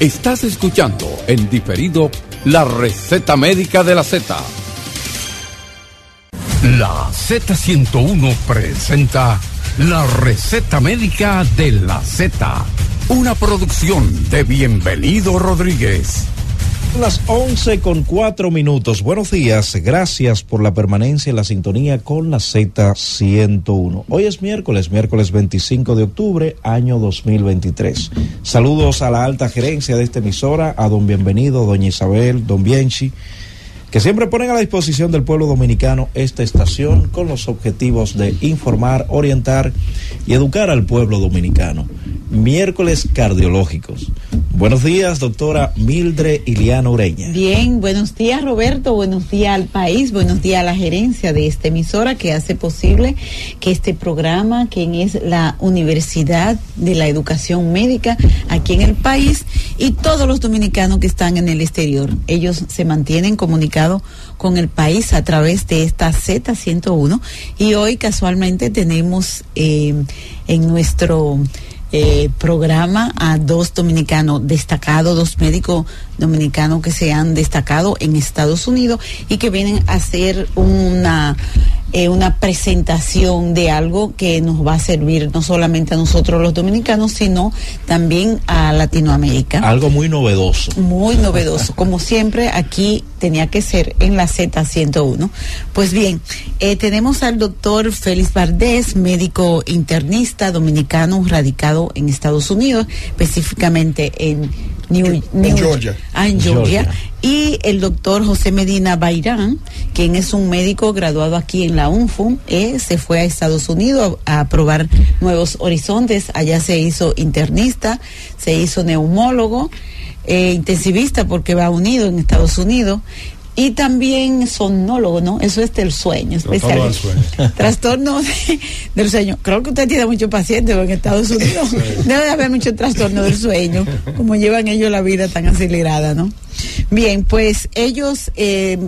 Estás escuchando en diferido la receta médica de la Z. La Z101 presenta la receta médica de la Z, una producción de Bienvenido Rodríguez. Las 11 con 4 minutos. Buenos días. Gracias por la permanencia en la sintonía con la Z101. Hoy es miércoles, miércoles 25 de octubre, año 2023. Saludos a la alta gerencia de esta emisora, a don Bienvenido, doña Isabel, don Bienchi que siempre ponen a la disposición del pueblo dominicano esta estación con los objetivos de informar, orientar y educar al pueblo dominicano. Miércoles cardiológicos. Buenos días, doctora Mildre Iliana Ureña. Bien, buenos días, Roberto. Buenos días al país. Buenos días a la gerencia de esta emisora que hace posible que este programa, quien es la Universidad de la Educación Médica aquí en el país, y todos los dominicanos que están en el exterior, ellos se mantienen comunicados con el país a través de esta Z101. Y hoy casualmente tenemos eh, en nuestro eh, programa a dos dominicanos destacados, dos médicos dominicanos que se han destacado en Estados Unidos y que vienen a hacer una eh, una presentación de algo que nos va a servir no solamente a nosotros los dominicanos, sino también a Latinoamérica. Algo muy novedoso. Muy novedoso. Como siempre, aquí tenía que ser en la Z101. Pues bien, eh, tenemos al doctor Félix Vardés, médico internista dominicano radicado en Estados Unidos, específicamente en New, Georgia. Ah, en Georgia. Y el doctor José Medina Bairán, quien es un médico graduado aquí en la UNFUM, eh, se fue a Estados Unidos a, a, probar nuevos horizontes. Allá se hizo internista, se hizo neumólogo, eh, intensivista porque va unido en Estados Unidos y también somnólogo, ¿no? Eso es del sueño, del sueño. Trastorno de, del sueño. Creo que usted tiene muchos pacientes en Estados Unidos. Debe de haber mucho trastorno del sueño, como llevan ellos la vida tan acelerada, ¿no? Bien, pues ellos eh,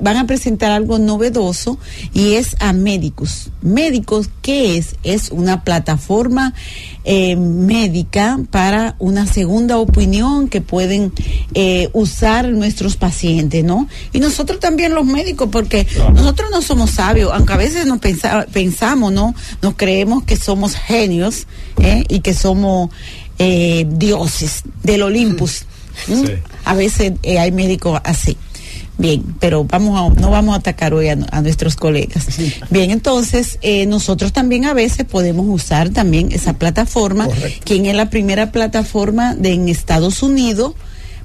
van a presentar algo novedoso y es a médicos. Médicos, ¿qué es? Es una plataforma eh, médica para una segunda opinión que pueden eh, usar nuestros pacientes, ¿no? Y nosotros también los médicos, porque claro. nosotros no somos sabios, aunque a veces nos pensa, pensamos, ¿no? Nos creemos que somos genios ¿eh? y que somos dioses del Olympus. Sí. A veces hay médicos así. Bien, pero vamos a, no vamos a atacar hoy a, a nuestros colegas. Sí. Bien, entonces eh, nosotros también a veces podemos usar también esa plataforma, Correcto. quien es la primera plataforma de en Estados Unidos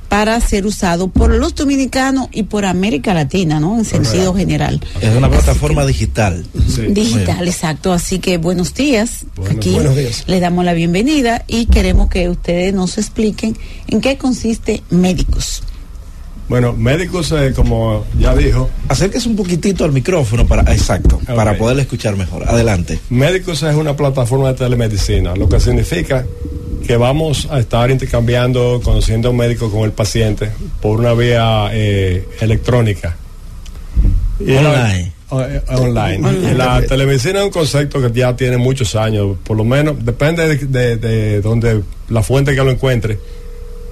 para ser usado por los dominicanos y por América Latina, ¿no? En sentido general. Es una plataforma digital. Sí. Digital, exacto. Así que buenos días. Bueno, Aquí buenos días. le damos la bienvenida y queremos que ustedes nos expliquen en qué consiste médicos. Bueno, médicos, eh, como ya dijo. Acérquese un poquitito al micrófono para, exacto, okay. para poderle escuchar mejor. Adelante. Médicos es una plataforma de telemedicina, lo que significa que vamos a estar intercambiando, conociendo a un médico con el paciente por una vía eh, electrónica. Y online. La, eh, online. online. La telemedicina es un concepto que ya tiene muchos años, por lo menos, depende de, de, de donde la fuente que lo encuentre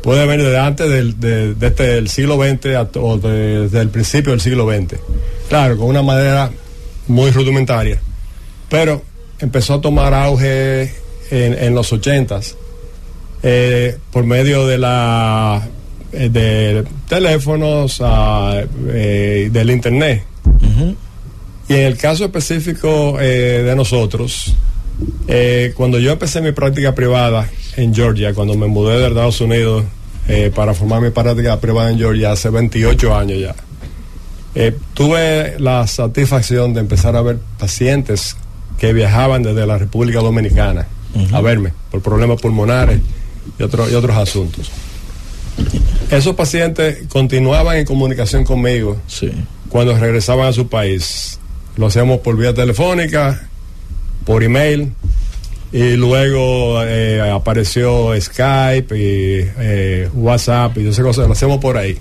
puede venir desde antes del, de, de este, el siglo XX a, o de, desde el principio del siglo XX. Claro, con una manera muy rudimentaria. Pero empezó a tomar auge en, en los ochentas eh, por medio de la eh, de teléfonos uh, eh, del internet uh -huh. y en el caso específico eh, de nosotros eh, cuando yo empecé mi práctica privada en Georgia, cuando me mudé de Estados Unidos eh, para formar mi práctica privada en Georgia hace 28 años ya, eh, tuve la satisfacción de empezar a ver pacientes que viajaban desde la República Dominicana uh -huh. a verme por problemas pulmonares y, otro, y otros asuntos. Esos pacientes continuaban en comunicación conmigo sí. cuando regresaban a su país. Lo hacíamos por vía telefónica, por email y luego eh, apareció Skype y eh, WhatsApp y esas cosas, lo hacemos por ahí.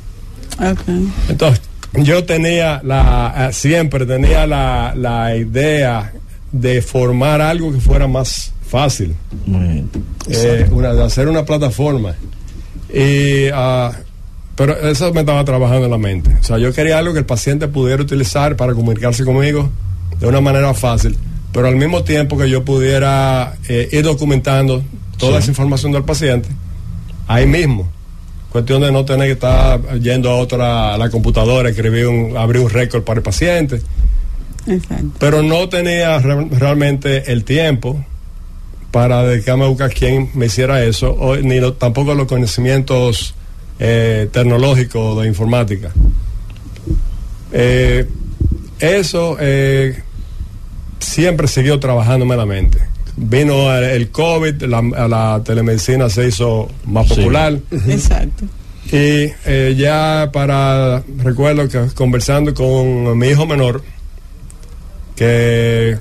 Okay. Entonces, yo tenía la, eh, siempre tenía la, la, idea de formar algo que fuera más fácil, Muy bien. una, de hacer una plataforma Y, ah, pero eso me estaba trabajando en la mente. O sea, yo quería algo que el paciente pudiera utilizar para comunicarse conmigo de una manera fácil, pero al mismo tiempo que yo pudiera eh, ir documentando toda esa información del paciente ahí mismo. Cuestión de no tener que estar yendo a otra a la computadora, escribir un, abrir un récord para el paciente. Exacto. Pero no tenía re- realmente el tiempo para dedicarme a buscar quién me hiciera eso, o, ni lo- tampoco los conocimientos eh, tecnológicos de informática. Eh, eso eh, siempre siguió trabajándome en la mente. Vino el- COVID, la, la telemedicina se hizo más Sí. popular. Exacto. Y eh, ya para, recuerdo que conversando con mi hijo menor, que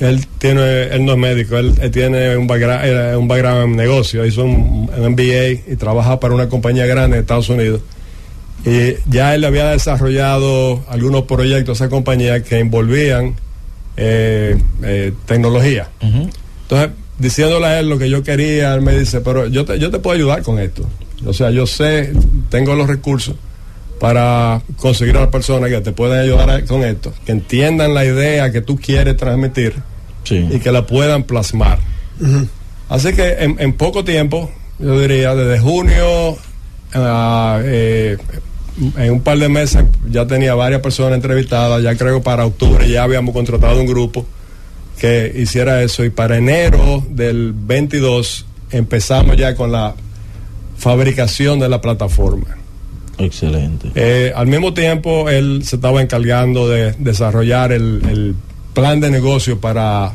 él tiene, él no es médico, él, él tiene un background, eh, un background en negocio, hizo un, un MBA y trabaja para una compañía grande en Estados Unidos. Y ya él había desarrollado algunos proyectos a esa compañía que envolvían eh, eh, tecnología. Entonces, diciéndole a él lo que yo quería, él me dice, pero yo te, yo te puedo ayudar con esto. O sea, yo sé, tengo los recursos para conseguir a las personas que te puedan ayudar a- con esto, que entiendan la idea que tú quieres transmitir Sí. y que la puedan plasmar. Así que en, en poco tiempo, yo diría, desde junio, a, eh, en un par de meses ya tenía varias personas entrevistadas, ya creo para octubre ya habíamos contratado un grupo que hiciera eso y para enero del 22 empezamos ya con la fabricación de la plataforma. Excelente. Eh, al mismo tiempo, él se estaba encargando de desarrollar el, el plan de negocio para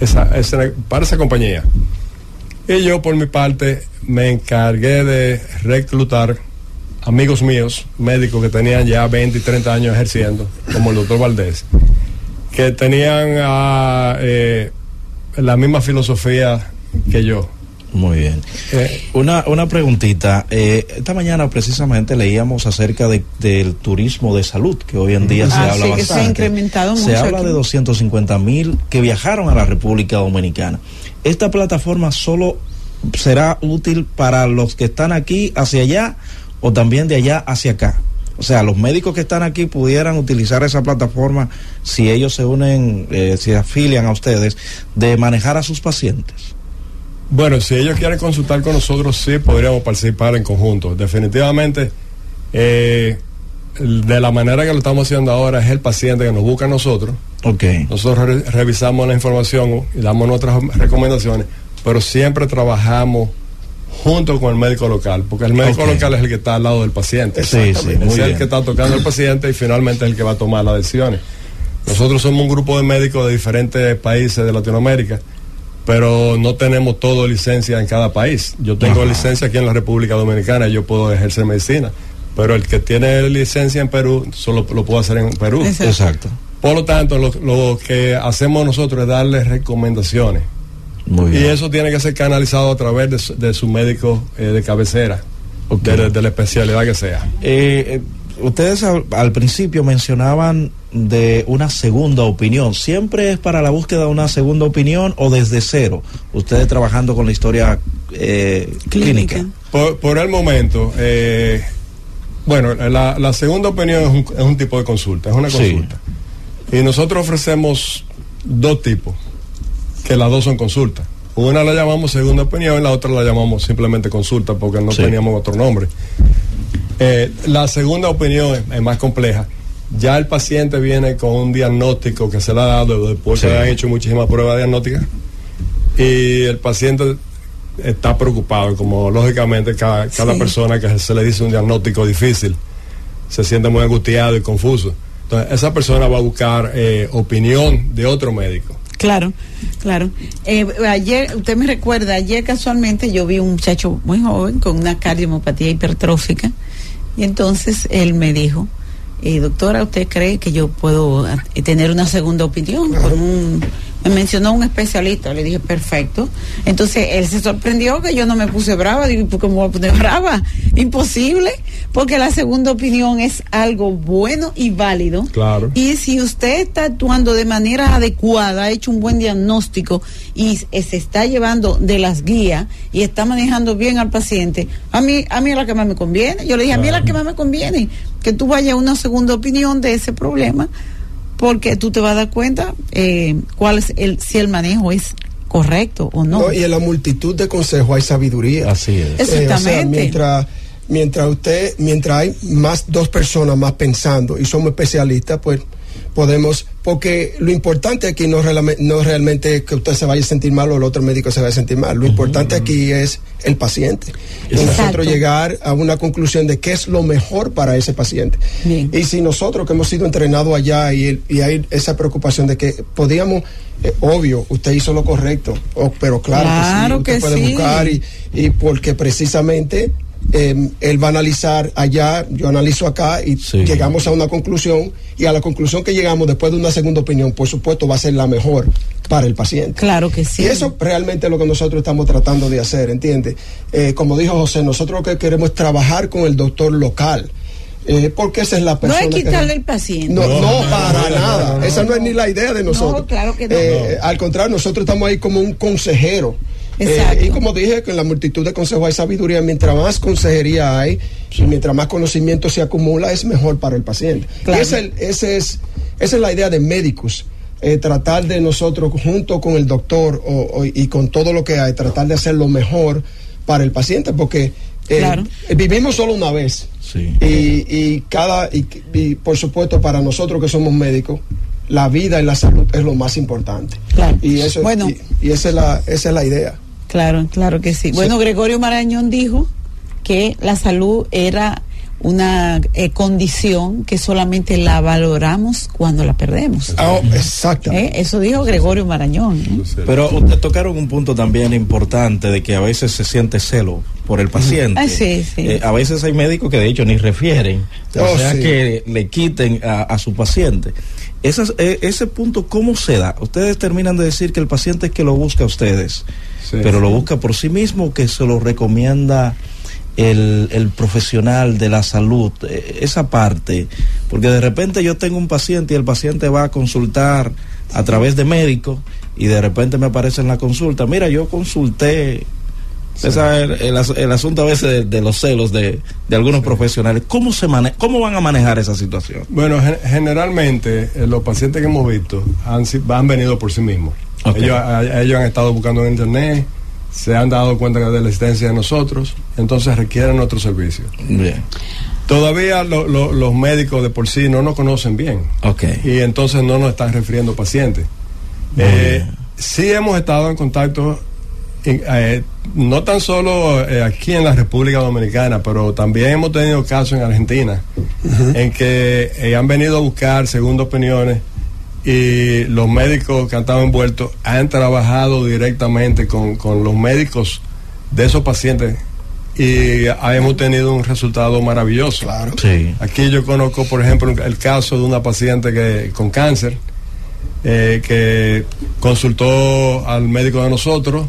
esa, para esa compañía. Y yo, por mi parte, me encargué de reclutar amigos míos, médicos que tenían ya 20 y 30 años ejerciendo, como el doctor Valdés, que tenían ah, eh, la misma filosofía que yo. Muy bien. Eh, Una, una preguntita. Eh, esta mañana precisamente leíamos acerca de- del turismo de salud, que hoy en día se Ah, habla sí, que se ha bastante. incrementado Se habla aquí. de 250 mil que viajaron a la República Dominicana. ¿Esta plataforma solo será útil para los que están aquí hacia allá o también de allá hacia acá? O sea, los médicos que están aquí pudieran utilizar esa plataforma si ellos se unen, eh, se afilian a ustedes, de manejar a sus pacientes. Bueno, si ellos quieren consultar con nosotros, sí podríamos participar en conjunto. Definitivamente, eh, de la manera que lo estamos haciendo ahora, es el paciente que nos busca a nosotros. Ok. Nosotros re- revisamos la información y damos nuestras recomendaciones, pero siempre trabajamos junto con el médico local, porque el médico local es el que está al lado del paciente. Sí, sí, es el que está tocando al paciente y finalmente es el que va a tomar las decisiones. Nosotros somos un grupo de médicos de diferentes países de Latinoamérica, pero no tenemos todo licencia en cada país. Yo tengo Ajá. licencia aquí en la República Dominicana y yo puedo ejercer medicina, pero el que tiene licencia en Perú solo lo puedo hacer en Perú. Exacto. Exacto. Por lo tanto, lo, lo que hacemos nosotros es darles recomendaciones. Muy Y eso tiene que ser canalizado a través de, su- de su médico eh, de cabecera, Ok. de, de la especialidad que sea. Eh, eh, ustedes al, al principio mencionaban de una segunda opinión. ¿Siempre es para la búsqueda de una segunda opinión o desde cero? Ustedes trabajando con la historia eh, clínica. Clínica. Por, por el momento, eh, bueno, la, la segunda opinión es un, es un tipo de consulta, es una Sí. consulta. Y nosotros ofrecemos dos tipos, que las dos son consultas. Una la llamamos segunda opinión y la otra la llamamos simplemente consulta porque no Sí. teníamos otro nombre. Eh, la segunda opinión es, es más compleja. Ya el paciente viene con un diagnóstico que se le ha dado después Sí. que le han hecho muchísimas pruebas diagnósticas y el paciente está preocupado, como lógicamente cada, cada Sí. persona que se le dice un diagnóstico difícil se siente muy angustiado y confuso. Entonces, esa persona va a buscar eh, opinión de otro médico. Claro, claro. Eh, ayer, usted me recuerda, ayer casualmente yo vi un muchacho muy joven con una cardiomopatía hipertrófica y entonces él me dijo, eh, doctora, ¿usted cree que yo puedo eh, tener una segunda opinión un Me mencionó un especialista, le dije, perfecto. Entonces él se sorprendió que yo no me puse brava. Digo, ¿por qué me voy a poner brava? Imposible, porque la segunda opinión es algo bueno y válido. Claro. Y si usted está actuando de manera adecuada, ha hecho un buen diagnóstico y se está llevando de las guías y está manejando bien al paciente, a mí, a mí es la que más me conviene. Yo le dije, a mí es la que más me conviene, que tú vayas a una segunda opinión de ese problema porque tú te vas a dar cuenta eh, cuál es el si el manejo es correcto o no. no y en la multitud de consejos hay sabiduría. Así es. Exactamente. Eh, o sea, mientras mientras usted mientras hay más dos personas más pensando y somos especialistas, pues podemos, porque lo importante aquí no, no es realmente que usted se vaya a sentir mal o el otro médico se vaya a sentir mal. Lo importante aquí es el paciente. Y nosotros llegar a una conclusión de qué es lo mejor para ese paciente. Y si nosotros que hemos sido entrenados allá y, y hay esa preocupación de que podíamos, eh, obvio, usted hizo lo correcto, pero claro, que sí, usted puede buscar y, y porque precisamente eh, él va a analizar allá, yo analizo acá y llegamos a una conclusión y a la conclusión que llegamos después de una segunda opinión, por supuesto, va a ser la mejor para el paciente. Claro que sí. Y eso realmente es lo que nosotros estamos tratando de hacer, ¿entiende? Eh, como dijo José, nosotros lo que queremos es trabajar con el doctor local. Eh, porque esa es la persona. No es quitarle el paciente. No, no, para nada. esa no es ni la idea de nosotros. No, claro que no. Eh, al contrario, nosotros estamos ahí como un consejero. Eh, y como dije, que en la multitud de consejos hay sabiduría. Mientras más consejería hay y mientras más conocimiento se acumula, es mejor para el paciente. Y ese, ese es, esa es la idea de médicos. Eh, tratar de nosotros, junto con el doctor y con todo lo que hay, tratar de hacer lo mejor para el paciente, porque eh, vivimos solo una vez. Y, cada, y, por supuesto, para nosotros que somos médicos, la vida y la salud es lo más importante. Y, eso, bueno, y, esa, es la, esa es la idea. Claro, claro que sí. Bueno, Gregorio Marañón dijo que la salud era una eh, condición que solamente la valoramos cuando la perdemos. Oh, exacto. ¿Eh? Eso dijo Gregorio Marañón. ¿eh? Pero usted tocaron un punto también importante de que a veces se siente celo por el paciente. Ah, sí, sí. a veces hay médicos que de hecho ni refieren, o oh, sea que le quiten a, su paciente. Ese punto, ¿cómo se da? Ustedes terminan de decir que el paciente es que lo busca a ustedes pero lo busca por sí mismo, que se lo recomienda el, el, profesional de la salud, eh, esa parte, porque de repente yo tengo un paciente y el paciente va a consultar a través de médico y de repente me aparece en la consulta, mira, yo consulté, esa es el, el, asunto a veces de, los celos de, de algunos profesionales, ¿Cómo, se mane ¿cómo van a manejar esa situación? Bueno, generalmente eh, los pacientes que hemos visto han, han venido por sí mismos. Ellos, han estado buscando en internet, se han dado cuenta de la existencia de nosotros, entonces requieren nuestro servicio. Bien. Todavía los médicos de por sí no nos conocen bien. Okay. Y entonces no nos están refiriendo pacientes. Eh, sí hemos estado en contacto, eh, no tan solo eh, aquí en la República Dominicana, pero también hemos tenido casos en Argentina, en que han venido a buscar segunda opiniones y los médicos que han estado envueltos han trabajado directamente con, los médicos de esos pacientes y hemos tenido un resultado maravilloso. Claro. Aquí yo conozco, por ejemplo, el caso de una paciente que con cáncer eh, que consultó al médico de nosotros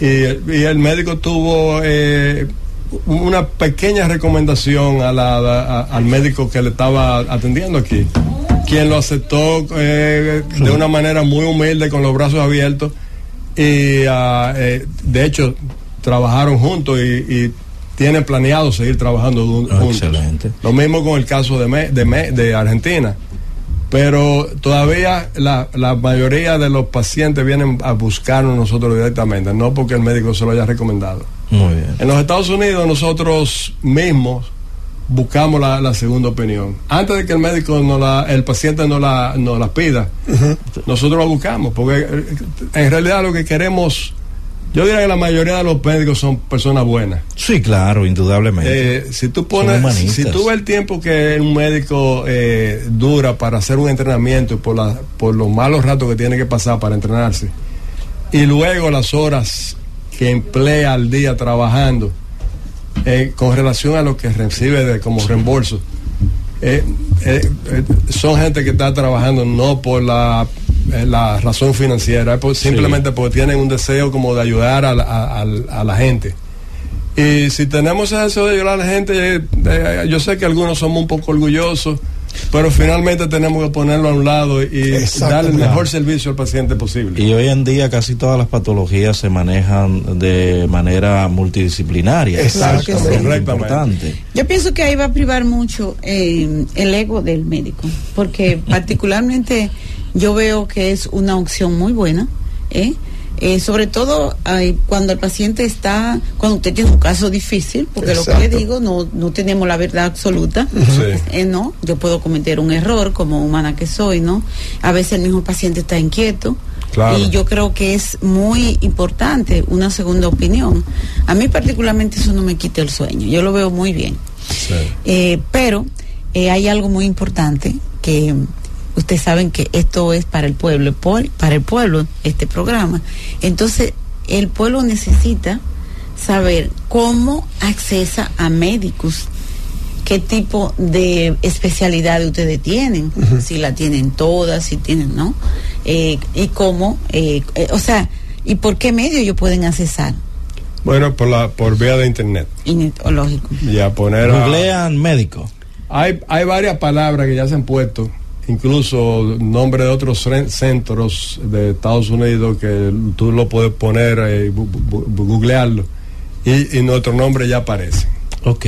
y, el médico tuvo eh, una pequeña recomendación a la, al médico que le estaba atendiendo aquí quien lo aceptó eh, de una manera muy humilde, con los brazos abiertos. Y ah, eh, de hecho, trabajaron juntos y, tienen planeado seguir trabajando ah, juntos. Excelente. Lo mismo con el caso de, de, Argentina. Pero todavía la, la, mayoría de los pacientes vienen a buscarnos nosotros directamente, no porque el médico se lo haya recomendado. Muy bien. En los Estados Unidos nosotros mismos buscamos la, segunda opinión. Antes de que el médico no la, el paciente no la, no la pida, nosotros la buscamos, porque eh, en realidad lo que queremos, yo diría que la mayoría de los médicos son personas buenas. Sí, claro, indudablemente. Eh, si tú pones, si tú ves el tiempo que un médico eh, dura para hacer un entrenamiento por, la, por los malos ratos que tiene que pasar para entrenarse, y luego las horas que emplea al día trabajando, eh, con relación a lo que recibe de, como reembolso. Son gente que está trabajando no por la la razón financiera, es por- simplemente porque tienen un deseo como de ayudar a la, a- a- a la gente. Y si tenemos eso de ayudar a la gente, eh, eh, yo sé que algunos somos un poco orgullosos, pero finalmente tenemos que ponerlo a un lado y dar el mejor servicio al paciente posible. Y hoy en día casi todas las patologías se manejan de manera multidisciplinaria. Exacto, Eso es muy correctamente. importante. Yo pienso que ahí va a privar mucho eh, el ego del médico, porque particularmente yo veo que es una opción muy buena, ¿eh? Eh, sobre todo ay, cuando el paciente está, cuando usted tiene un caso difícil, porque lo que le digo, no, no tenemos la verdad absoluta, Sí. Eh, no, yo puedo cometer un error como humana que soy, ¿no? A veces el mismo paciente está inquieto. Claro. Y yo creo que es muy importante una segunda opinión. A mí particularmente eso no me quita el sueño, yo lo veo muy bien. Sí. Eh, pero eh, hay algo muy importante que ustedes saben que esto es para el pueblo, por- para el pueblo este programa. Entonces, el pueblo necesita saber cómo accesa a médicos, qué tipo de especialidades ustedes tienen, si la tienen todas, si tienen, ¿no? Eh, y cómo, eh, eh, o sea, y por qué medio ellos pueden accesar. Bueno, por, la, por vía de internet. Lógico. Y a poner... a- Googlean médico. Hay, hay varias palabras que ya se han puesto, incluso nombre de otros cen- centros de Estados Unidos que tú lo puedes poner, eh, bu- bu- bu- googlearlo, y, y nuestro nombre ya aparece. Ok.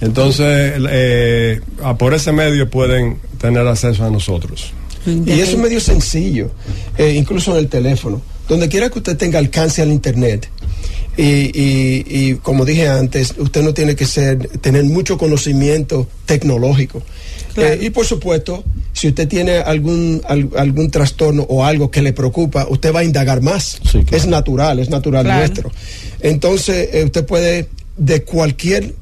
Entonces, eh, a por ese medio pueden tener acceso a nosotros. Y es un medio sencillo, eh, incluso en el teléfono. Donde quiera que usted tenga alcance al Internet. Y, y- y como dije antes, usted no tiene que ser, tener mucho conocimiento tecnológico. Claro. Eh, y por supuesto, si usted tiene algún, al- algún trastorno o algo que le preocupa, usted va a indagar más. Sí, claro. Es natural, es natural Claro. nuestro. Entonces, eh, usted puede, de cualquier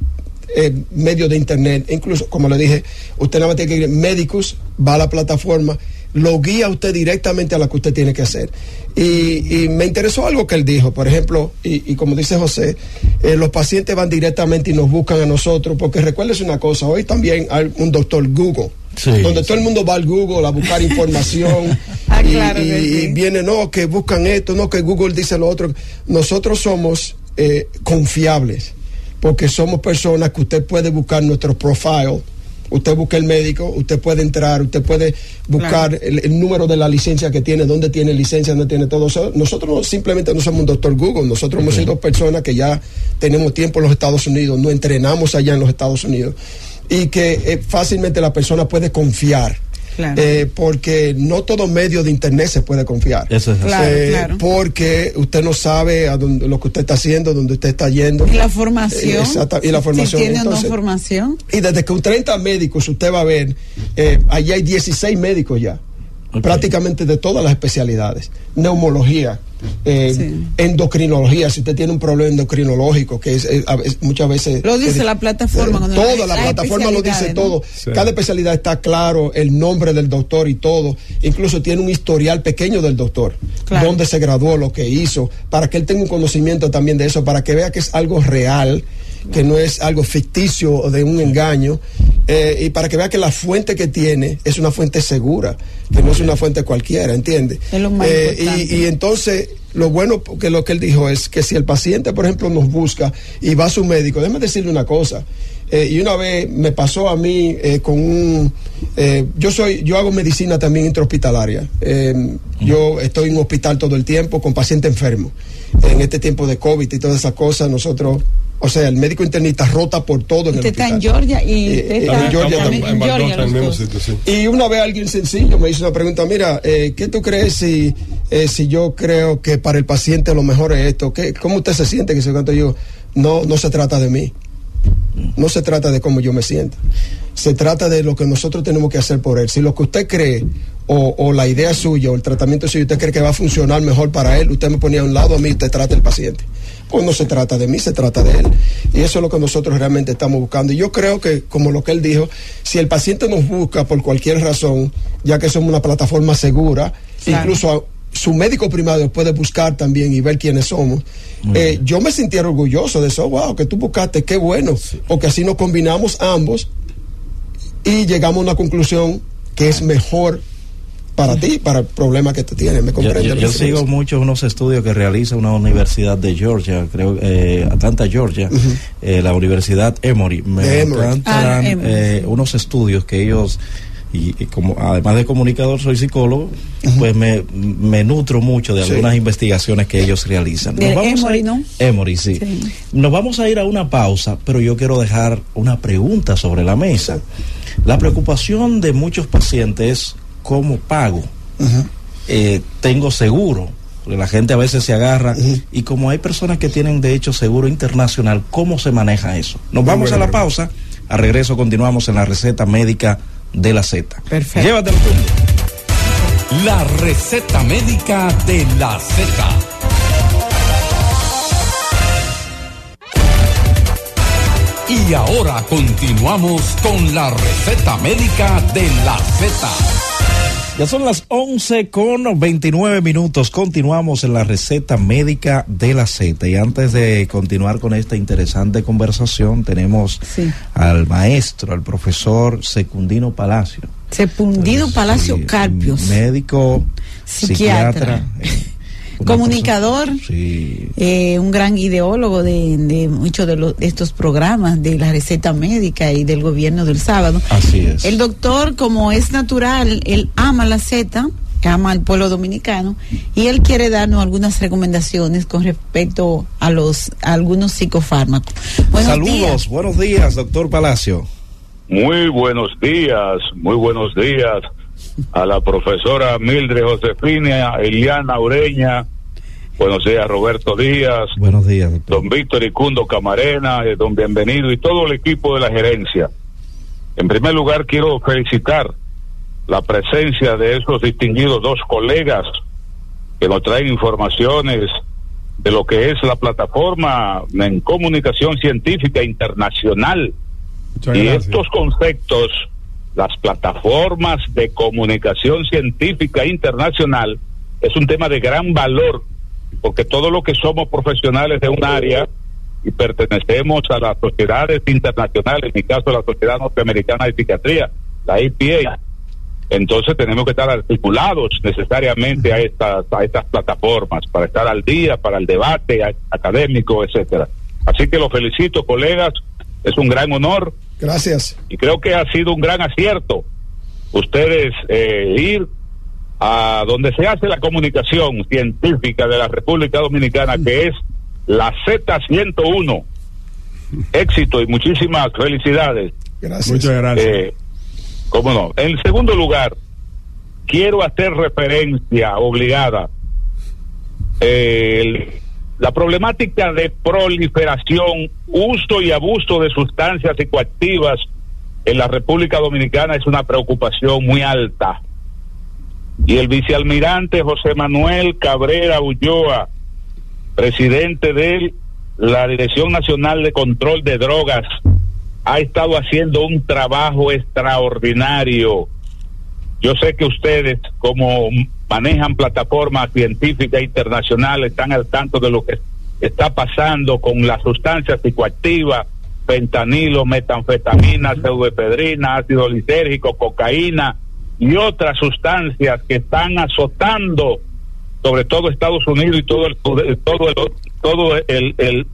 eh, medio de internet, incluso como le dije, usted nada más tiene que ir médicos, va a la plataforma, lo guía a usted directamente a lo que usted tiene que hacer. Y, y me interesó algo que él dijo, por ejemplo, y, y como dice José, eh, los pacientes van directamente y nos buscan a nosotros, porque recuérdese una cosa, hoy también hay un doctor Google. Sí, donde sí. todo el mundo va al Google a buscar información Ah, y, claro que y- sí. y viene, no, que buscan esto, no, que Google dice lo otro. Nosotros somos eh, confiables porque somos personas que usted puede buscar nuestro profile. Usted busca el médico, usted puede entrar, usted puede buscar Claro. el, el número de la licencia que tiene, dónde tiene licencia, dónde tiene todo eso. Nosotros no- simplemente no somos un doctor Google, nosotros hemos sido personas que ya tenemos tiempo en los Estados Unidos, no entrenamos allá en los Estados Unidos y que eh, fácilmente la persona puede confiar. Claro. Eh, porque no todo medio de internet se puede confiar. Eso es así. Claro, Eh, claro. Porque usted no sabe a dónde, lo que usted está haciendo, dónde usted está yendo. Y la formación. Eh, exacta- y la si formación, tiene o no entonces- formación. Y desde que un 30 médicos, usted va a ver, eh, allí hay 16 médicos ya, Prácticamente de todas las especialidades. Neumología, eh, Sí. endocrinología, si usted tiene un problema endocrinológico, que es, eh, muchas veces... Lo dice la plataforma, eh, toda la- la plataforma lo dice todo. Sí. Cada especialidad está claro, el nombre del doctor y todo. Incluso tiene un historial pequeño del doctor, Claro. dónde se graduó, lo que hizo, para que él tenga un conocimiento también de eso, para que vea que es algo real, que no es algo ficticio o de un engaño, eh, y para que vea que la fuente que tiene es una fuente segura, que no es una fuente cualquiera, ¿entiende? Es lo más Eh, y, y entonces, lo bueno que lo que él dijo es que si el paciente, por ejemplo, nos busca y va a su médico, déjeme decirle una cosa. eh, y una vez me pasó a mí eh, con un, eh, yo soy, yo hago medicina también intrahospitalaria. Eh, Yo estoy en un hospital todo el tiempo con pacientes enfermos. En este tiempo de COVID y todas esas cosas, nosotros, o sea, el médico internista rota por todo en Usted el está en hospital. Georgia y Eh, usted eh, está en Georgia también también. en Georgia, en mismo sitio, sí. Y una vez alguien sencillo me hizo una pregunta, mira, eh, ¿qué tú crees si, eh, si yo creo que para el paciente lo mejor es esto? ¿Qué, ¿Cómo usted se siente? Que se cuento yo, no, no se trata de mí, no se trata de cómo yo me siento, se trata de lo que nosotros tenemos que hacer por él. Si lo que usted cree o, o la idea suya o el tratamiento suyo, usted cree que va a funcionar mejor para él, usted me ponía a un lado a mí, usted trata el paciente. Pues no se trata de mí, se trata de él. Y eso es lo que nosotros realmente estamos buscando. Y yo creo que, como lo que él dijo, si el paciente nos busca por cualquier razón, ya que somos una plataforma segura, Claro. incluso a- su médico primario puede buscar también y ver quiénes somos. Eh, yo me sintiera orgulloso de eso. Wow, que tú buscaste, qué bueno. Porque así nos combinamos ambos y llegamos a una conclusión que es mejor para ti, para el problema que tú tienes. ¿Me Yo, yo- yo sigo mucho unos estudios que realiza una universidad de Georgia, creo, eh, Atlanta, Georgia, eh, la Universidad Emory. Me encantan Ah, Emory. eh, unos estudios que ellos, y, y como además de comunicador, soy psicólogo, pues me, me nutro mucho de Sí. algunas investigaciones que ellos realizan. De Nos vamos a Emory, ir- ¿no? Emory, sí. Sí. Nos vamos a ir a una pausa, pero yo quiero dejar una pregunta sobre la mesa. La preocupación de muchos pacientes es cómo pago. Eh, tengo seguro. Porque la gente a veces se agarra y como hay personas que tienen de hecho seguro internacional, ¿cómo se maneja eso? Nos vamos a la pausa, a regreso continuamos en la receta médica de la Z. Perfecto. Llévatelo tú. La receta médica de la Z. Y ahora continuamos con la receta médica de la Z. Ya son las 11 con 29 minutos. Continuamos en la receta médica de la Z. Y antes de continuar con esta interesante conversación, tenemos Sí. al maestro, al profesor Secundino Palacio. Sepundido Palacio Sí, Carpios. Médico, Psiquiatra. psiquiatra. Comunicador. sí. eh, un gran ideólogo de, de muchos de, los- de estos programas de la receta médica y del gobierno del sábado. Así es. El doctor, como es natural, él ama la Z, ama al pueblo dominicano y él quiere darnos algunas recomendaciones con respecto a los a algunos psicofármacos. Buenos Saludos, días. buenos días, doctor Palacio. Muy buenos días, muy buenos días a la profesora Mildred Josefina, Eliana Ureña, buenos días Roberto Díaz, Buenos días, doctor. don Víctor Icundo Camarena, eh, don Bienvenido y todo el equipo de la gerencia. En primer lugar quiero felicitar la presencia de esos distinguidos dos colegas que nos traen informaciones de lo que es la plataforma en comunicación científica internacional Muchas y gracias. estos conceptos, las plataformas de comunicación científica internacional, es un tema de gran valor, porque todo lo que somos profesionales de un área y pertenecemos a las sociedades internacionales, en mi caso la Sociedad Norteamericana de Psiquiatría, la IPA, entonces tenemos que estar articulados necesariamente a estas, a estas plataformas para estar al día, para el debate académico, etcétera. Así que los felicito, colegas, es un gran honor Gracias. y creo que ha sido un gran acierto ustedes eh, ir a donde se hace la comunicación científica de la República Dominicana, que es la Z101. Éxito y muchísimas felicidades. Gracias. Muchas gracias. Eh, ¿Cómo no? En segundo lugar, quiero hacer referencia obligada. eh, el- la problemática de proliferación, uso y abuso de sustancias psicoactivas en la República Dominicana es una preocupación muy alta. Y el vicealmirante José Manuel Cabrera Ulloa, presidente de la Dirección Nacional de Control de Drogas, ha estado haciendo un trabajo extraordinario. Yo sé que ustedes, como manejan plataformas científicas internacionales, están al tanto de lo que está pasando con las sustancias psicoactivas, fentanilo, metanfetamina, pseudoefedrina, ácido lisérgico, cocaína y otras sustancias que están azotando sobre todo Estados Unidos y todo el todo el, todo el, el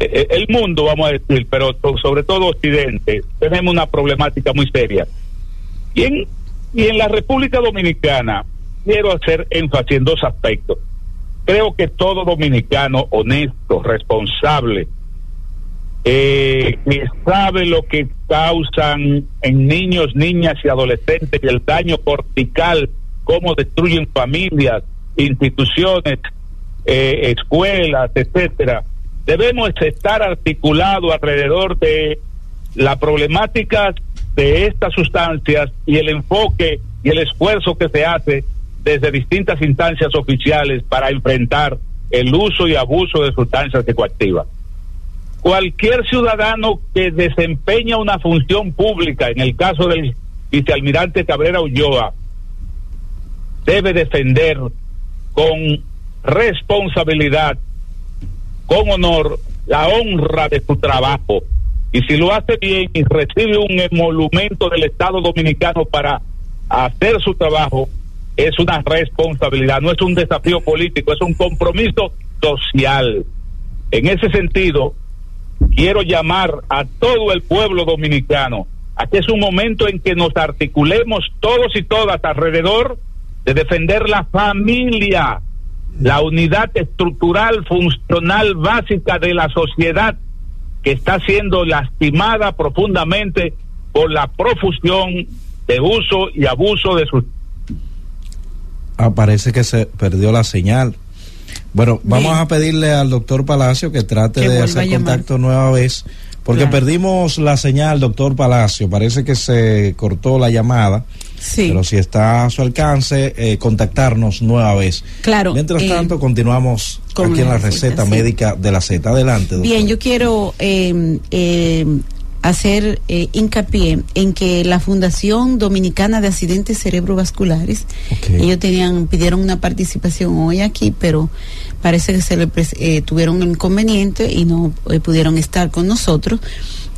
el mundo, vamos a decir, pero sobre todo Occidente, tenemos una problemática muy seria. Y en, y en la República Dominicana, quiero hacer énfasis en dos aspectos. Creo que todo dominicano honesto, responsable, eh, que sabe lo que causan en niños, niñas y adolescentes y el daño cortical, cómo destruyen familias, instituciones, eh, escuelas, etcétera. Debemos estar articulados alrededor de la problemática de estas sustancias y el enfoque y el esfuerzo que se hace desde distintas instancias oficiales para enfrentar el uso y abuso de sustancias psicoactivas. Cualquier ciudadano que desempeña una función pública, en el caso del vicealmirante Cabrera Ulloa, debe defender con responsabilidad, con honor, la honra de su trabajo. Y si lo hace bien y recibe un emolumento del Estado Dominicano para hacer su trabajo, es una responsabilidad, no es un desafío político, es un compromiso social. En ese sentido, quiero llamar a todo el pueblo dominicano a que es un momento en que nos articulemos todos y todas alrededor de defender la familia, la unidad estructural, funcional, básica de la sociedad que está siendo lastimada profundamente por la profusión de uso y abuso de sus... Ah, parece que se perdió la señal. Bueno, vamos a pedirle al doctor Palacio que trate de hacer contacto nueva vez, porque perdimos la señal, doctor Palacio. Parece que se cortó la llamada. Sí. Pero si está a su alcance, eh, contactarnos nueva vez. Claro. Mientras eh, tanto, continuamos aquí en la receta, médica de la Z. Adelante. Doctor. Bien, yo quiero eh, eh hacer eh, hincapié en que la Fundación Dominicana de Accidentes Cerebrovasculares, ellos tenían, pidieron una participación hoy aquí, pero parece que se le eh, tuvieron un inconveniente y no eh, pudieron estar con nosotros.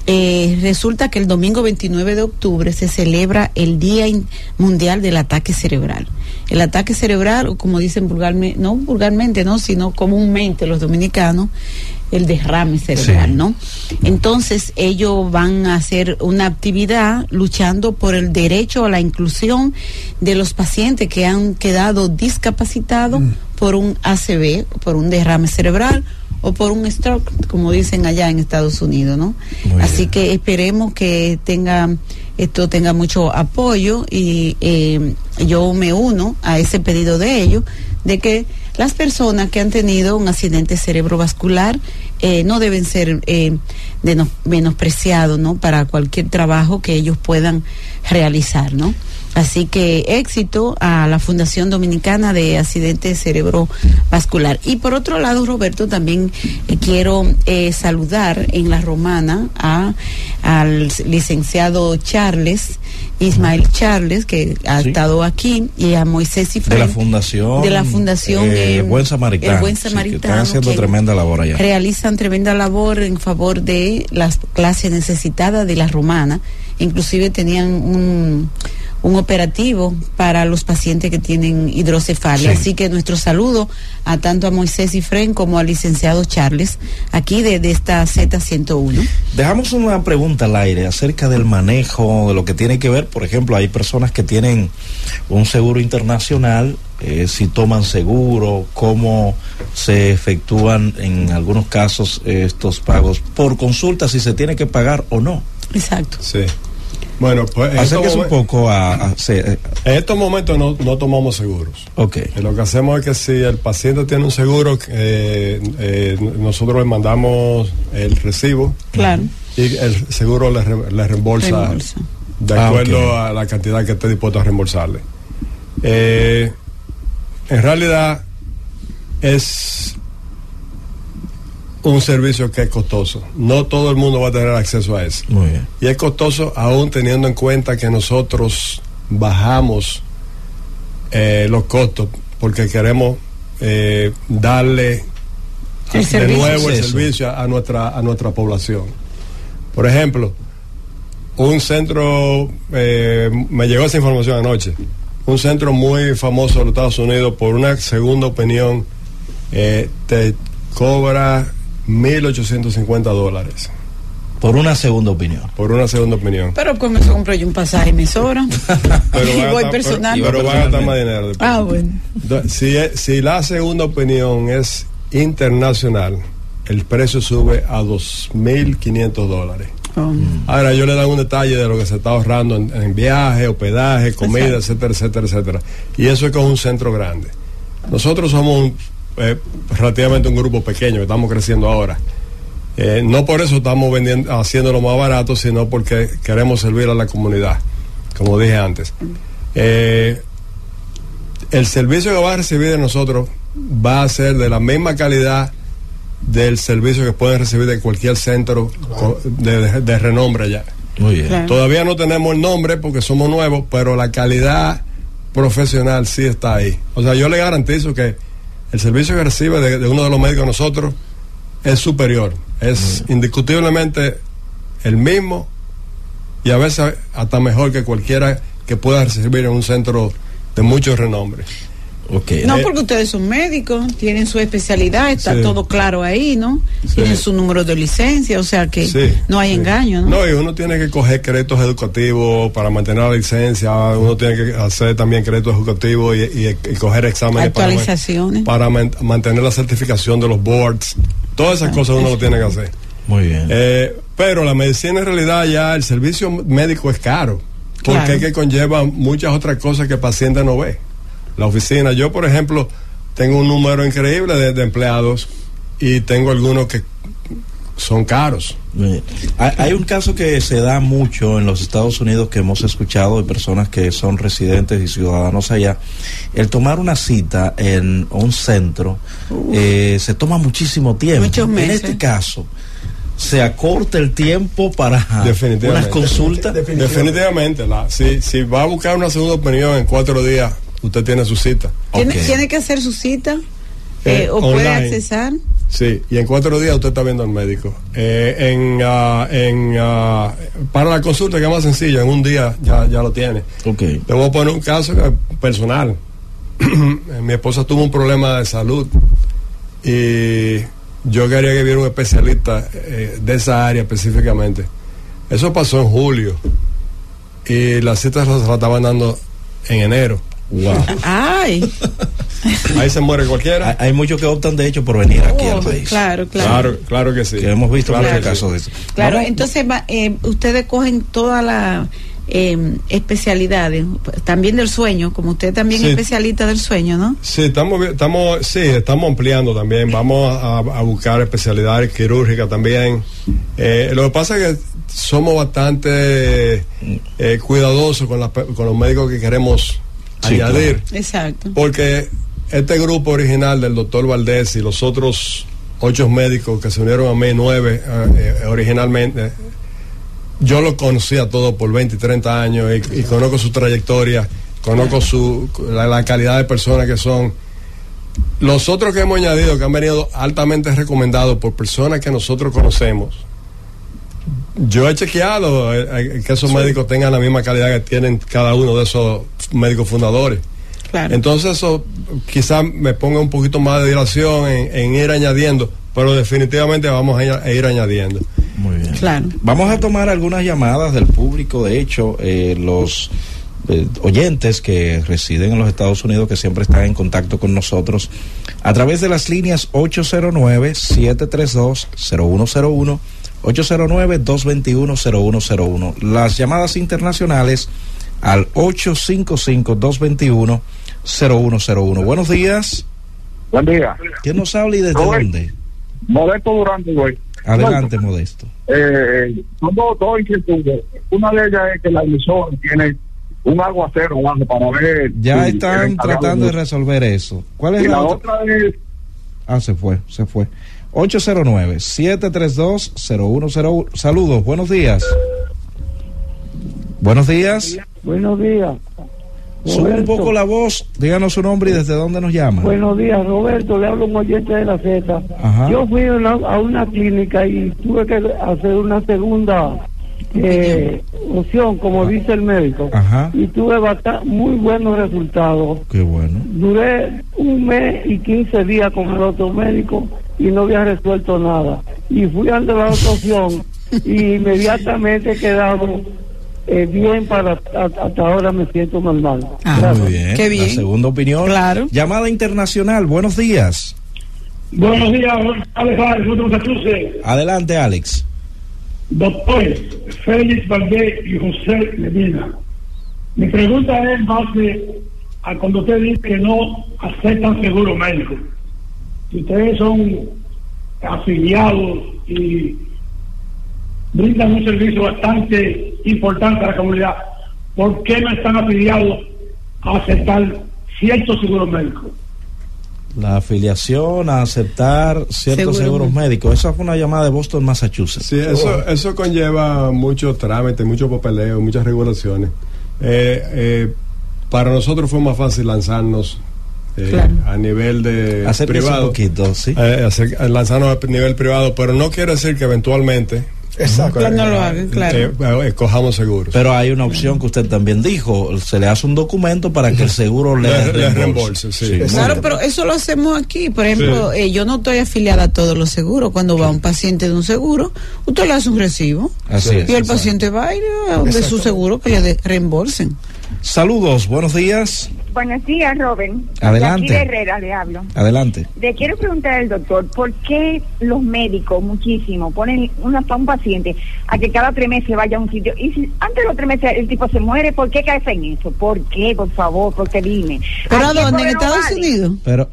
resulta que el domingo 29 de octubre se celebra el Día Mundial del Ataque Cerebral. El ataque cerebral, o como dicen vulgarmente, no vulgarmente, no, sino comúnmente los dominicanos, el derrame cerebral, ¿no? Entonces ellos van a hacer una actividad luchando por el derecho a la inclusión de los pacientes que han quedado discapacitados mm. por un ACV, por un derrame cerebral o por un stroke, como dicen allá en Estados Unidos, ¿no? Así que esperemos que tenga esto tenga mucho apoyo y eh, yo me uno a ese pedido de ellos de que las personas que han tenido un accidente cerebrovascular eh, no deben ser eh, menospreciados ¿no? para cualquier trabajo que ellos puedan realizar. ¿no? Así que éxito a la Fundación Dominicana de Accidente Cerebrovascular. Y por otro lado, Roberto, también eh, quiero eh, saludar en la romana a, al licenciado Charles, Ismael Charles, que ha estado aquí, y a Moisés y De la Fundación. De la Fundación. Eh, Buen Samaritano. El Buen Samaritano. están haciendo tremenda labor allá. Realizan tremenda labor en favor de las clases necesitadas de la romana. Inclusive tenían un un operativo para los pacientes que tienen hidrocefalia. Así que nuestro saludo a tanto a Moisés Ifren como al licenciado Charles, aquí de, esta Z101. Dejamos una pregunta al aire acerca del manejo, de lo que tiene que ver, por ejemplo, hay personas que tienen un seguro internacional, eh, si toman seguro, cómo se efectúan en algunos casos estos pagos por consulta, si se tiene que pagar o no. Exacto. Sí. Bueno, pues. En un poco a. en estos momentos no, no tomamos seguros. Ok. Eh, lo que hacemos es que si el paciente tiene un seguro, eh, eh, nosotros le mandamos el recibo. Claro. Y el seguro le, reembolsa, de ah, acuerdo a la cantidad que esté dispuesto a reembolsarle. en realidad, es un servicio que es costoso. No todo el mundo va a tener acceso a eso. Muy bien. Y es costoso aún teniendo en cuenta que nosotros bajamos eh, los costos porque queremos eh, darle de nuevo el servicio a nuestra, a nuestra población. Por ejemplo, un centro, eh, me llegó esa información anoche, un centro muy famoso de los Estados Unidos por una segunda opinión te cobra 1.850 dólares. Por una segunda opinión. Por una segunda opinión. Pero con eso compro yo un pasaje y me sobra. pero voy personal. Pero, van a gastar más dinero. Ah, bueno. Si, si la segunda opinión es internacional, el precio sube a 2.500 dólares. Oh. Ahora yo le doy un detalle de lo que se está ahorrando en, viaje, hospedaje, comida, etcétera, etcétera, etcétera. Y eso es con un centro grande. Nosotros somos un eh, relativamente un grupo pequeño, estamos creciendo ahora. Eh, no por eso estamos vendiendo, haciéndolo más barato, sino porque queremos servir a la comunidad, como dije antes. Eh, el servicio que va a recibir de nosotros va a ser de la misma calidad del servicio que pueden recibir de cualquier centro de, renombre allá. Muy bien. Todavía no tenemos el nombre porque somos nuevos, pero la calidad profesional sí está ahí. O sea, yo le garantizo que el servicio que recibe de, uno de los médicos nosotros es superior, es indiscutiblemente el mismo y a veces hasta mejor que cualquiera que pueda recibir en un centro de mucho renombre. Okay. No, Eh, porque ustedes son médicos, tienen su especialidad, está Sí. todo claro ahí, ¿no? Sí. Tienen su número de licencia, o sea que Sí, no hay sí. engaño, ¿no? No, y uno tiene que coger créditos educativos para mantener la licencia, uno tiene que hacer también créditos educativos y, y- y coger exámenes para, Actualizaciones. para man- mantener la certificación de los boards. Todas esas cosas uno lo tiene que hacer. Muy bien. Eh, pero la medicina en realidad ya el servicio médico es caro, porque Claro. es que conlleva muchas otras cosas que el paciente no ve. La oficina, yo por ejemplo tengo un número increíble de, de empleados y tengo algunos que son caros. Hay, hay un caso que se da mucho en los Estados Unidos que hemos escuchado de personas que son residentes y ciudadanos allá. El tomar una cita en un centro eh, se toma muchísimo tiempo. Muchos En este caso, se acorta el tiempo para Definitivamente. unas consultas. Definitivamente, la, si, si va a buscar una segunda opinión en cuatro días, usted tiene su cita. ¿Tiene, tiene que hacer su cita Eh, eh, o puede accesar. Sí, y en cuatro días usted está viendo al médico. Eh, en, ah, en, ah, para la consulta, que es más sencilla, en un día ya, ya lo tiene. Ok. Te voy a poner un caso personal. Mi esposa tuvo un problema de salud y yo quería que viera un especialista eh, de esa área específicamente. Eso pasó en julio y las citas las las estaban dando en enero. Wow. Ay, Ahí se muere cualquiera. Hay, hay muchos que optan, de hecho, por venir aquí oh, al país. claro, claro. Claro, claro que sí. Que hemos visto Claro sí. casos de eso. Claro, Vamos- entonces va- eh, ustedes cogen todas las eh, especialidades, también del sueño, como usted también Sí. es especialista del sueño, ¿no? Sí, estamos, estamos, sí, estamos ampliando también. Vamos a, a buscar especialidades quirúrgicas también. Eh, lo que pasa es que somos bastante eh, cuidadosos con, pe- con los médicos que queremos Sí, añadir. Exacto. Porque este grupo original del doctor Valdés y los otros ocho médicos que se unieron a mí, nueve eh, eh, originalmente, yo los conocía todos por 20 y 30 años y, y conozco su trayectoria, conozco su, la, la calidad de personas que son. Los otros que hemos añadido, que han venido altamente recomendados por personas que nosotros conocemos, yo he chequeado eh, eh, que esos médicos tengan la misma calidad que tienen cada uno de esos médicos fundadores. Claro. Entonces eso quizás me ponga un poquito más de dilación en, en ir añadiendo, pero definitivamente vamos a ir, a ir añadiendo. Muy bien. Claro. Vamos a tomar algunas llamadas del público. De hecho, eh, los eh, oyentes que residen en los Estados Unidos, que siempre están en contacto con nosotros, a través de las líneas 809-732-0101, 809-221-0101. Las llamadas internacionales al 855-221-0101. Buenos días. Buen día. ¿Quién nos habla y desde dónde? Modesto Durante, güey. Adelante, Modesto. Eh, son dos, dos inquietudes. Una de ellas es que la emisora tiene un aguacero abajo para ver. Ya están tratando de resolver eso. ¿Cuál es Y la otra? otra es Ah, se fue, se fue. 809-732-0101. Saludos, buenos días. Buenos días. Buenos días. Sube un poco la voz, díganos su nombre y desde dónde nos llama. Buenos días, Roberto. Le hablo un oyente de la Z. Ajá. Yo fui a una, a una clínica y tuve que hacer una segunda eh, opción, como dice el médico. Ajá. Y tuve muy buenos resultados. Qué bueno. Duré un mes y 15 días con el otro médico y no había resuelto nada. Y fui ante la otra opción y inmediatamente he quedado eh, bien para hasta ahora me siento normal. Ah. Muy bien. Qué bien. La segunda opinión. Claro. Llamada internacional, buenos días. Buenos días, Alejandro Massachusetts. Adelante, Alex. Doctores Félix Valdés y José Medina. Mi pregunta es en base a cuando usted dice que no aceptan seguro médico. Si ustedes son afiliados y brindan un servicio bastante importante a la comunidad, ¿por qué no están afiliados a aceptar ciertos seguros médicos? La afiliación a aceptar ciertos Seguro. seguros médicos. Esa fue una llamada de Boston, Massachusetts. Sí, eso, eso conlleva muchos trámites, mucho papeleo, muchas regulaciones. Eh, eh, para nosotros fue más fácil lanzarnos eh, Claro. a nivel de Acérquese un privado. poquito, sí. Eh, hacer- lanzarnos a nivel privado, pero no quiere decir que eventualmente Exacto. No lo hagan, claro. Eh, eh, cojamos seguros. Pero hay una opción que usted también dijo, se le hace un documento para que el seguro le, Le- le reembolse. sí. Claro, pero eso lo hacemos aquí. Por ejemplo, eh, yo no estoy afiliada a todos los seguros. Cuando va un paciente de un seguro, usted le hace un recibo. Así es, y el exacto. paciente va a ir a donde su seguro que le de- reembolsen. Saludos, buenos días. Buenos días, Robin. Adelante. De aquí de Herrera le hablo. Adelante. Le quiero preguntar al doctor, ¿por qué los médicos muchísimo ponen una, a un paciente a que cada tres meses vaya a un sitio? Y si antes de los tres meses el tipo se muere, ¿por qué caes en eso? ¿Por qué, por favor? Porque dime. ¿Pero dónde? ¿En Estados vale. Unidos? Pero,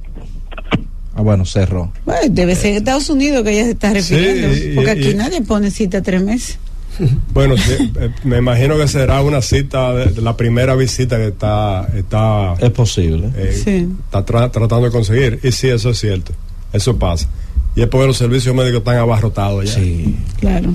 ah, bueno, cerró. Bueno, debe ser en Estados Unidos que ella se está refiriendo. y- porque aquí y- nadie pone cita a tres meses. Bueno, sí, eh, me imagino que será una cita, de, de la primera visita que está, está, Es posible. eh, Sí. está tra- tratando de conseguir. Y sí, eso es cierto. Eso pasa. Y es porque los servicios médicos están abarrotados ya. Sí. Claro.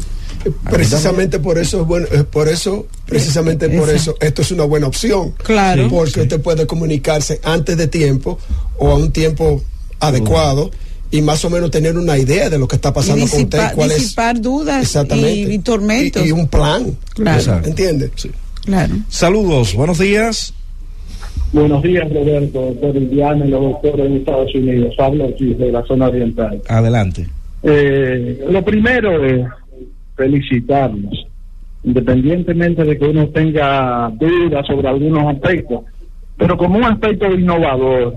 Precisamente por eso es bueno, por eso, precisamente por eso, esto es una buena opción. Claro. Porque usted puede comunicarse antes de tiempo o a un tiempo adecuado y más o menos tener una idea de lo que está pasando con usted, disipar- cuál es disipar dudas exactamente y- y tormentos. y, y un plan. Claro. Exacto. ¿Entiende? Claro. Saludos, buenos días. Buenos días, Roberto, doctor Indiana y los doctores de Estados Unidos. Hablo aquí de la zona oriental. Adelante. Eh, lo primero es felicitarlos, independientemente de que uno tenga dudas sobre algunos aspectos, pero como un aspecto innovador,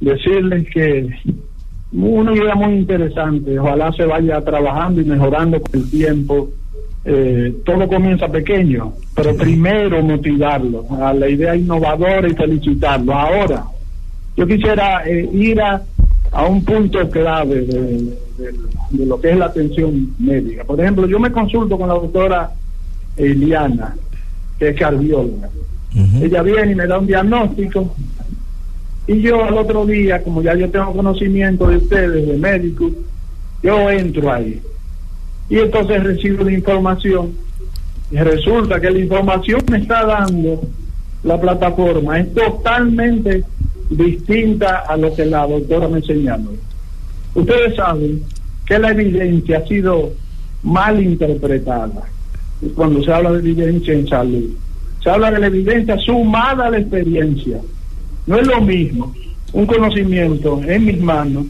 decirles que una idea muy interesante, ojalá se vaya trabajando y mejorando con el tiempo. Eh, todo comienza pequeño, pero primero motivarlos a la idea innovadora y felicitarlos. Ahora, yo quisiera eh, ir a, a un punto clave de, de- de lo que es la atención médica. Por ejemplo, yo me consulto con la doctora Eliana, que es cardióloga. Ella viene y me da un diagnóstico y yo al otro día, como ya yo tengo conocimiento de ustedes, de médicos, yo entro ahí y entonces recibo la información y resulta que la información me está dando la plataforma es totalmente distinta a lo que la doctora me enseñando. Ustedes saben que la evidencia ha sido mal interpretada cuando se habla de evidencia en salud. Se habla de la evidencia sumada a la experiencia. No es lo mismo un conocimiento en mis manos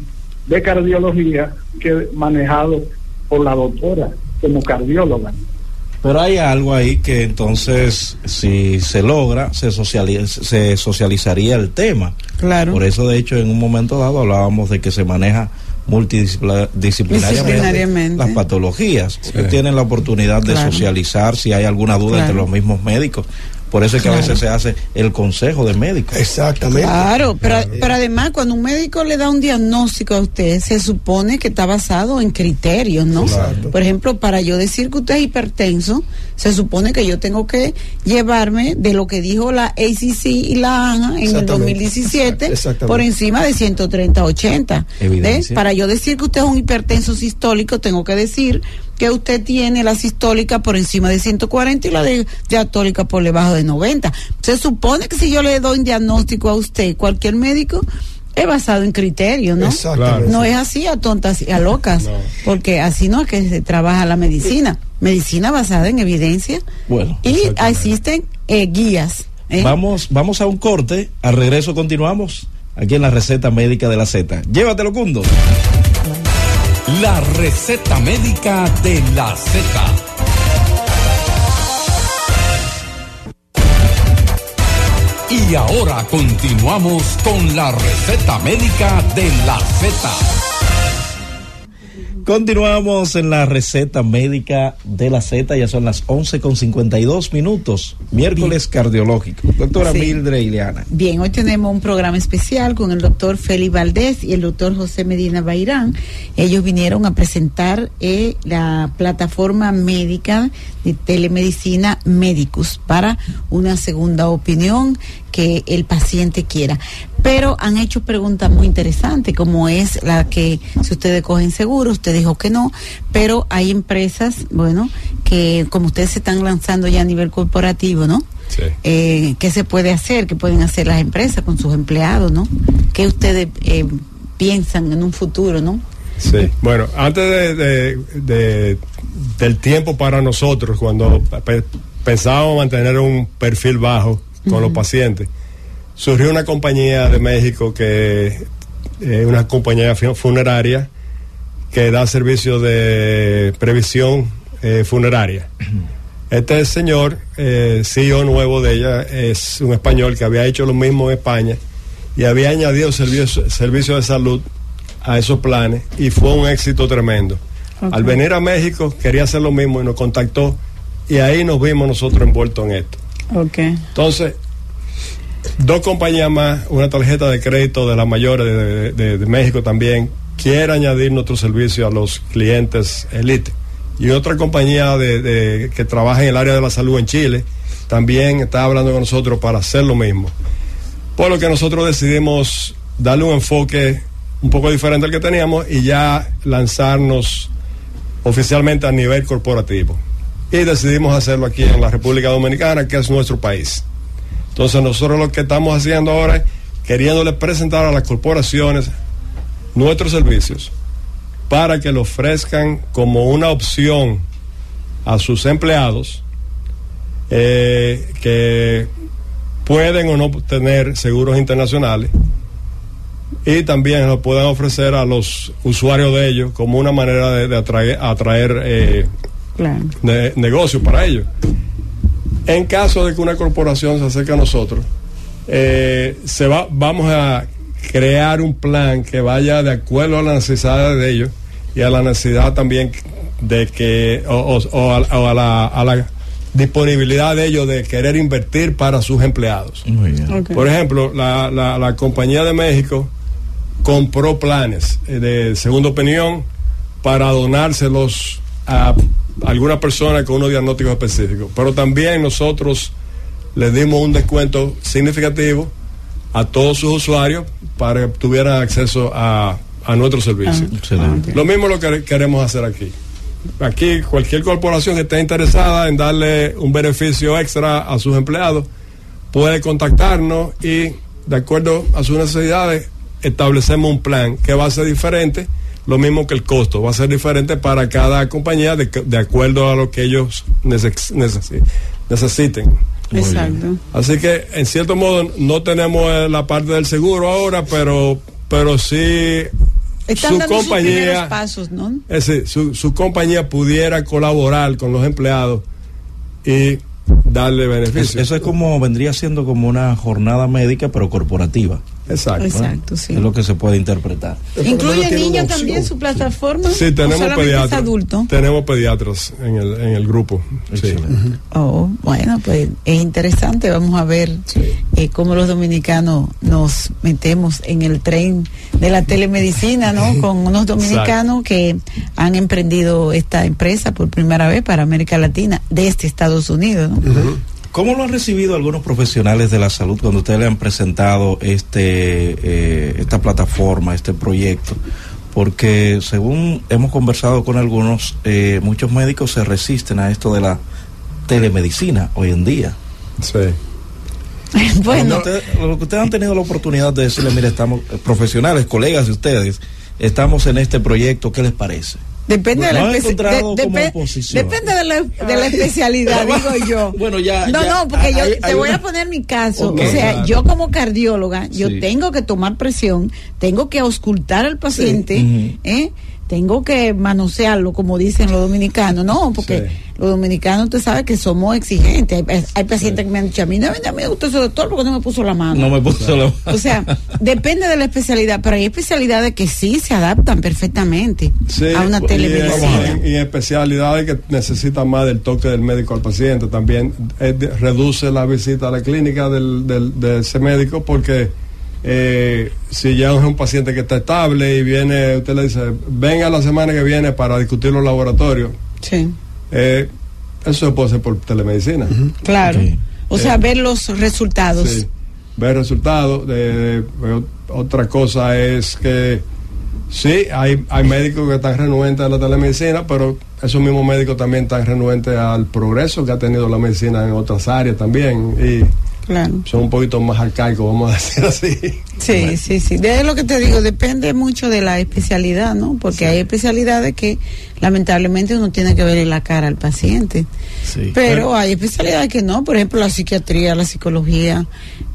de cardiología que manejado por la doctora como cardióloga. Pero hay algo ahí que entonces, si se logra, se, sociali- se socializaría el tema. Claro. Por eso, de hecho, en un momento dado hablábamos de que se maneja multidisciplinariamente Disciplinariamente. las patologías. Que tienen la oportunidad de Claro. socializar si hay alguna duda Claro. entre los mismos médicos. Por eso es que a Claro. veces se hace el consejo de médicos. Exactamente. Claro, pero, pero además cuando un médico le da un diagnóstico a usted, se supone que está basado en criterios, ¿no? Exacto. Por ejemplo, para yo decir que usted es hipertenso, se supone que yo tengo que llevarme de lo que dijo la ACC y la ANA en el Exactamente. 2017 Exactamente. por encima de 130-80. Evidencia. Para yo decir que usted es un hipertenso sistólico, tengo que decir que usted tiene la sistólica por encima de 140 y la de diastólica por debajo de 90. Se supone que si yo le doy un diagnóstico a usted, cualquier médico, es basado en criterios, ¿no? Exactamente. No es así a tontas y a locas, No. porque así no es que se trabaja la medicina. Medicina basada en evidencia Bueno, y existen eh, guías. ¿eh? Vamos, vamos a un corte. Al regreso continuamos aquí en la receta médica de la Z. Llévatelo, Cundo. La receta médica de la Z. Y ahora continuamos con la receta médica de la Z. Continuamos en la receta médica de la Z, ya son las 11 con 52 minutos, miércoles cardiológico. Doctora Sí. Mildred Ileana. Bien, hoy tenemos un programa especial con el doctor Félix Valdés y el doctor José Medina Bairán. Ellos vinieron a presentar eh, la plataforma médica de telemedicina Medicus para una segunda opinión que el paciente quiera. Pero han hecho preguntas muy interesantes, como es la que si ustedes cogen seguro, usted dijo que no, pero hay empresas, bueno, que como ustedes se están lanzando ya a nivel corporativo, ¿no? Sí. eh, qué se puede hacer, qué pueden hacer las empresas con sus empleados, ¿no? ¿Qué ustedes eh, piensan en un futuro, ¿no? Sí, bueno, antes de, de- de- del tiempo para nosotros, cuando pe- pensábamos mantener un perfil bajo con los pacientes, surgió una compañía de México que es una compañía fu- funeraria que da servicio de previsión eh, funeraria. Este señor, eh, CEO nuevo de ella, es un español que había hecho lo mismo en España y había añadido servicio, servicio de salud a esos planes y fue un éxito tremendo. Al venir a México quería hacer lo mismo y nos contactó y ahí nos vimos nosotros envueltos en esto. Ok. Entonces, dos compañías más, una tarjeta de crédito de la mayor de, México también, quiere añadir nuestro servicio a los clientes elite. Y otra compañía de- que trabaja en el área de la salud en Chile también está hablando con nosotros para hacer lo mismo. Por lo que nosotros decidimos darle un enfoque un poco diferente al que teníamos y ya lanzarnos oficialmente a nivel corporativo. Y decidimos hacerlo aquí en la República Dominicana, que es nuestro país. Entonces nosotros lo que estamos haciendo ahora es queriéndole presentar a las corporaciones nuestros servicios para que lo ofrezcan como una opción a sus empleados eh, que pueden o no tener seguros internacionales y también lo puedan ofrecer a los usuarios de ellos como una manera de, de atraer, atraer eh, Claro. de negocio para ellos. En caso de que una corporación se acerque a nosotros, eh, se va, vamos a crear un plan que vaya de acuerdo a las necesidades de ellos y a la necesidad también de que, o, o- o a, o a la, a la disponibilidad de ellos de querer invertir para sus empleados. Muy bien. Por ejemplo, la, la- la compañía de México compró planes eh, de segunda opinión para donárselos a alguna persona con unos diagnósticos específicos. Pero también nosotros les dimos un descuento significativo a todos sus usuarios para que tuvieran acceso a, a nuestro servicio. Excelente. Lo mismo lo que queremos hacer aquí. Aquí cualquier corporación que esté interesada en darle un beneficio extra a sus empleados puede contactarnos y de acuerdo a sus necesidades establecemos un plan que va a ser diferente, lo mismo que el costo, va a ser diferente para cada compañía de, de acuerdo a lo que ellos neces- necesi- necesiten. Exacto. Así que en cierto modo no tenemos eh, la parte del seguro ahora, pero pero sí Están su dando sus compañía primeros pasos, ¿no? es decir, su, su compañía pudiera colaborar con los empleados y darle Es- beneficios. eso es como, vendría siendo como una jornada médica, pero corporativa. Exacto. Exacto, sí. Es lo que se puede interpretar. ¿Incluye niños también su plataforma? Sí, ¿O tenemos pediatras. adulto? Tenemos pediatras en el, en el grupo. Sí. Oh, bueno, pues es interesante. Vamos a ver eh, cómo los dominicanos nos metemos en el tren de la telemedicina, ¿no? Con unos dominicanos que han emprendido esta empresa por primera vez para América Latina desde Estados Unidos, ¿no? ¿Cómo lo han recibido algunos profesionales de la salud cuando ustedes le han presentado este eh, esta plataforma, este proyecto? Porque según hemos conversado con algunos, eh, muchos médicos se resisten a esto de la telemedicina hoy en día. Sí. bueno, Usted- lo que ustedes han tenido la oportunidad de decirle, mire, estamos eh, profesionales, colegas de ustedes, estamos en este proyecto, ¿qué les parece? Depende de la de- depende de la, de la especialidad, digo yo. Bueno, ya- No, ya- no, porque yo hay- te hay voy una- a poner mi caso. O sea, claro. yo como cardióloga, yo Sí. tengo que tomar presión, tengo que auscultar al paciente. ¿eh? Tengo que manosearlo, como dicen los dominicanos, no, porque Sí. los dominicanos, usted sabe que somos exigentes. Hay, hay pacientes que me han dicho a mí, no, no me gusta ese doctor porque no me puso la mano. No me puso la O sea, depende de la especialidad, pero hay especialidades que sí se adaptan perfectamente Sí, a una telemedicina. y especialidades que necesitan más del toque del médico al paciente también eh, de- reduce la visita a la clínica del, del- de ese médico porque eh, si ya es un paciente que está estable y viene, usted le dice, venga la semana que viene para discutir los laboratorios, Sí, eh, eso se puede hacer por telemedicina. claro. O sea, Eh, ver los resultados. Sí, ver resultados. De- otra cosa es que sí, hay, hay médicos que están renuentes a la telemedicina, pero esos mismos médicos también están renuentes al progreso que ha tenido la medicina en otras áreas también. Y Claro. son un poquito más arcaicos, vamos a decir así. Sí, sí, sí. De lo que te digo, depende mucho de la especialidad, ¿no? Porque hay especialidades que lamentablemente uno tiene que ver en la cara al paciente. Sí. Pero hay especialidades que no, por ejemplo la psiquiatría, la psicología,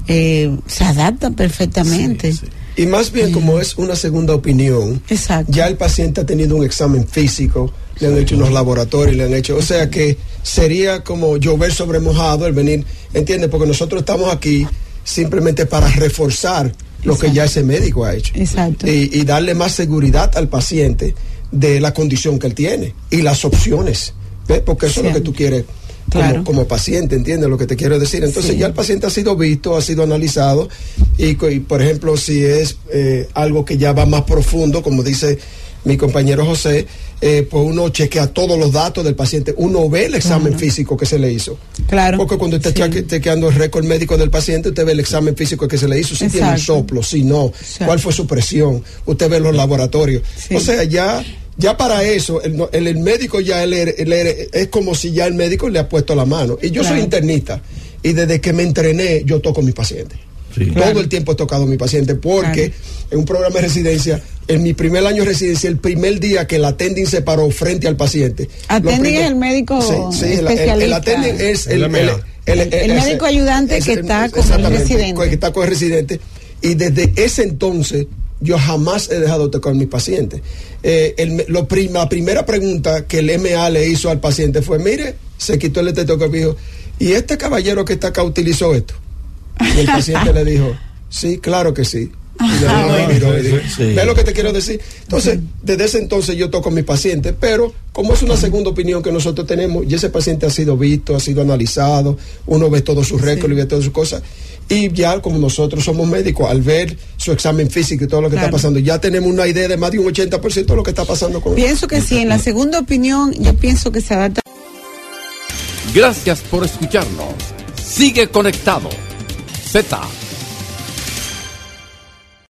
eh, se adaptan perfectamente. Sí, sí. Y más bien como es una segunda opinión, Exacto. ya el paciente ha tenido un examen físico, le han hecho unos laboratorios, le han hecho, o sea que sería como llover sobre mojado el venir, ¿entiendes? Porque nosotros estamos aquí simplemente para reforzar lo que ya ese médico ha hecho. Exacto. Y, y darle más seguridad al paciente de la condición que él tiene y las opciones, ¿ves? Porque eso es lo que tú quieres Claro. como paciente, ¿entiendes lo que te quiero decir? Entonces Sí. ya el paciente ha sido visto, ha sido analizado y, por ejemplo, si es eh, algo que ya va más profundo, como dice mi compañero José, eh, pues uno chequea todos los datos del paciente, uno ve el examen Claro. físico que se le hizo. Claro. Porque cuando usted está cheque- chequeando el récord médico del paciente, usted ve el examen físico que se le hizo, si tiene un soplo, si no, Exacto. cuál fue su presión, usted ve los laboratorios. Sí. O sea, ya, ya para eso, el, no- el- el médico ya er- es como si ya el médico le ha puesto la mano. Y yo soy internista y desde que me entrené yo toco a mi paciente. Sí. Claro. Todo el tiempo he tocado a mi paciente porque Claro. en un programa de residencia, en mi primer año de residencia, el primer día que el attending se paró frente al paciente. Attending es el médico Sí, sí, el- el, el, especialista. attending es el, El el- MA. el- El médico ayudante que está con el exactamente, residente. Que está con el residente. Y desde ese entonces yo jamás he dejado de tocar a mis pacientes. Eh, el- lo prim- la primera pregunta que el MA le hizo al paciente fue, mire, se quitó el estetoscopio y dijo, ¿y este caballero que está acá utilizó esto? Y el paciente le dijo, sí, claro que sí. Ah. ¿Ves lo que te quiero decir? Entonces, desde ese entonces yo toco a mis pacientes, pero como es una segunda opinión que nosotros tenemos, y ese paciente ha sido visto, ha sido analizado, uno ve todo su récord y ve todas sus cosas, y ya como nosotros somos médicos, al ver su examen físico y todo lo que Claro. está pasando, ya tenemos una idea de más de un 80% de lo que está pasando con Pienso que sí, en la segunda opinión yo pienso que se adapta. Gracias por escucharnos. Sigue conectado. Z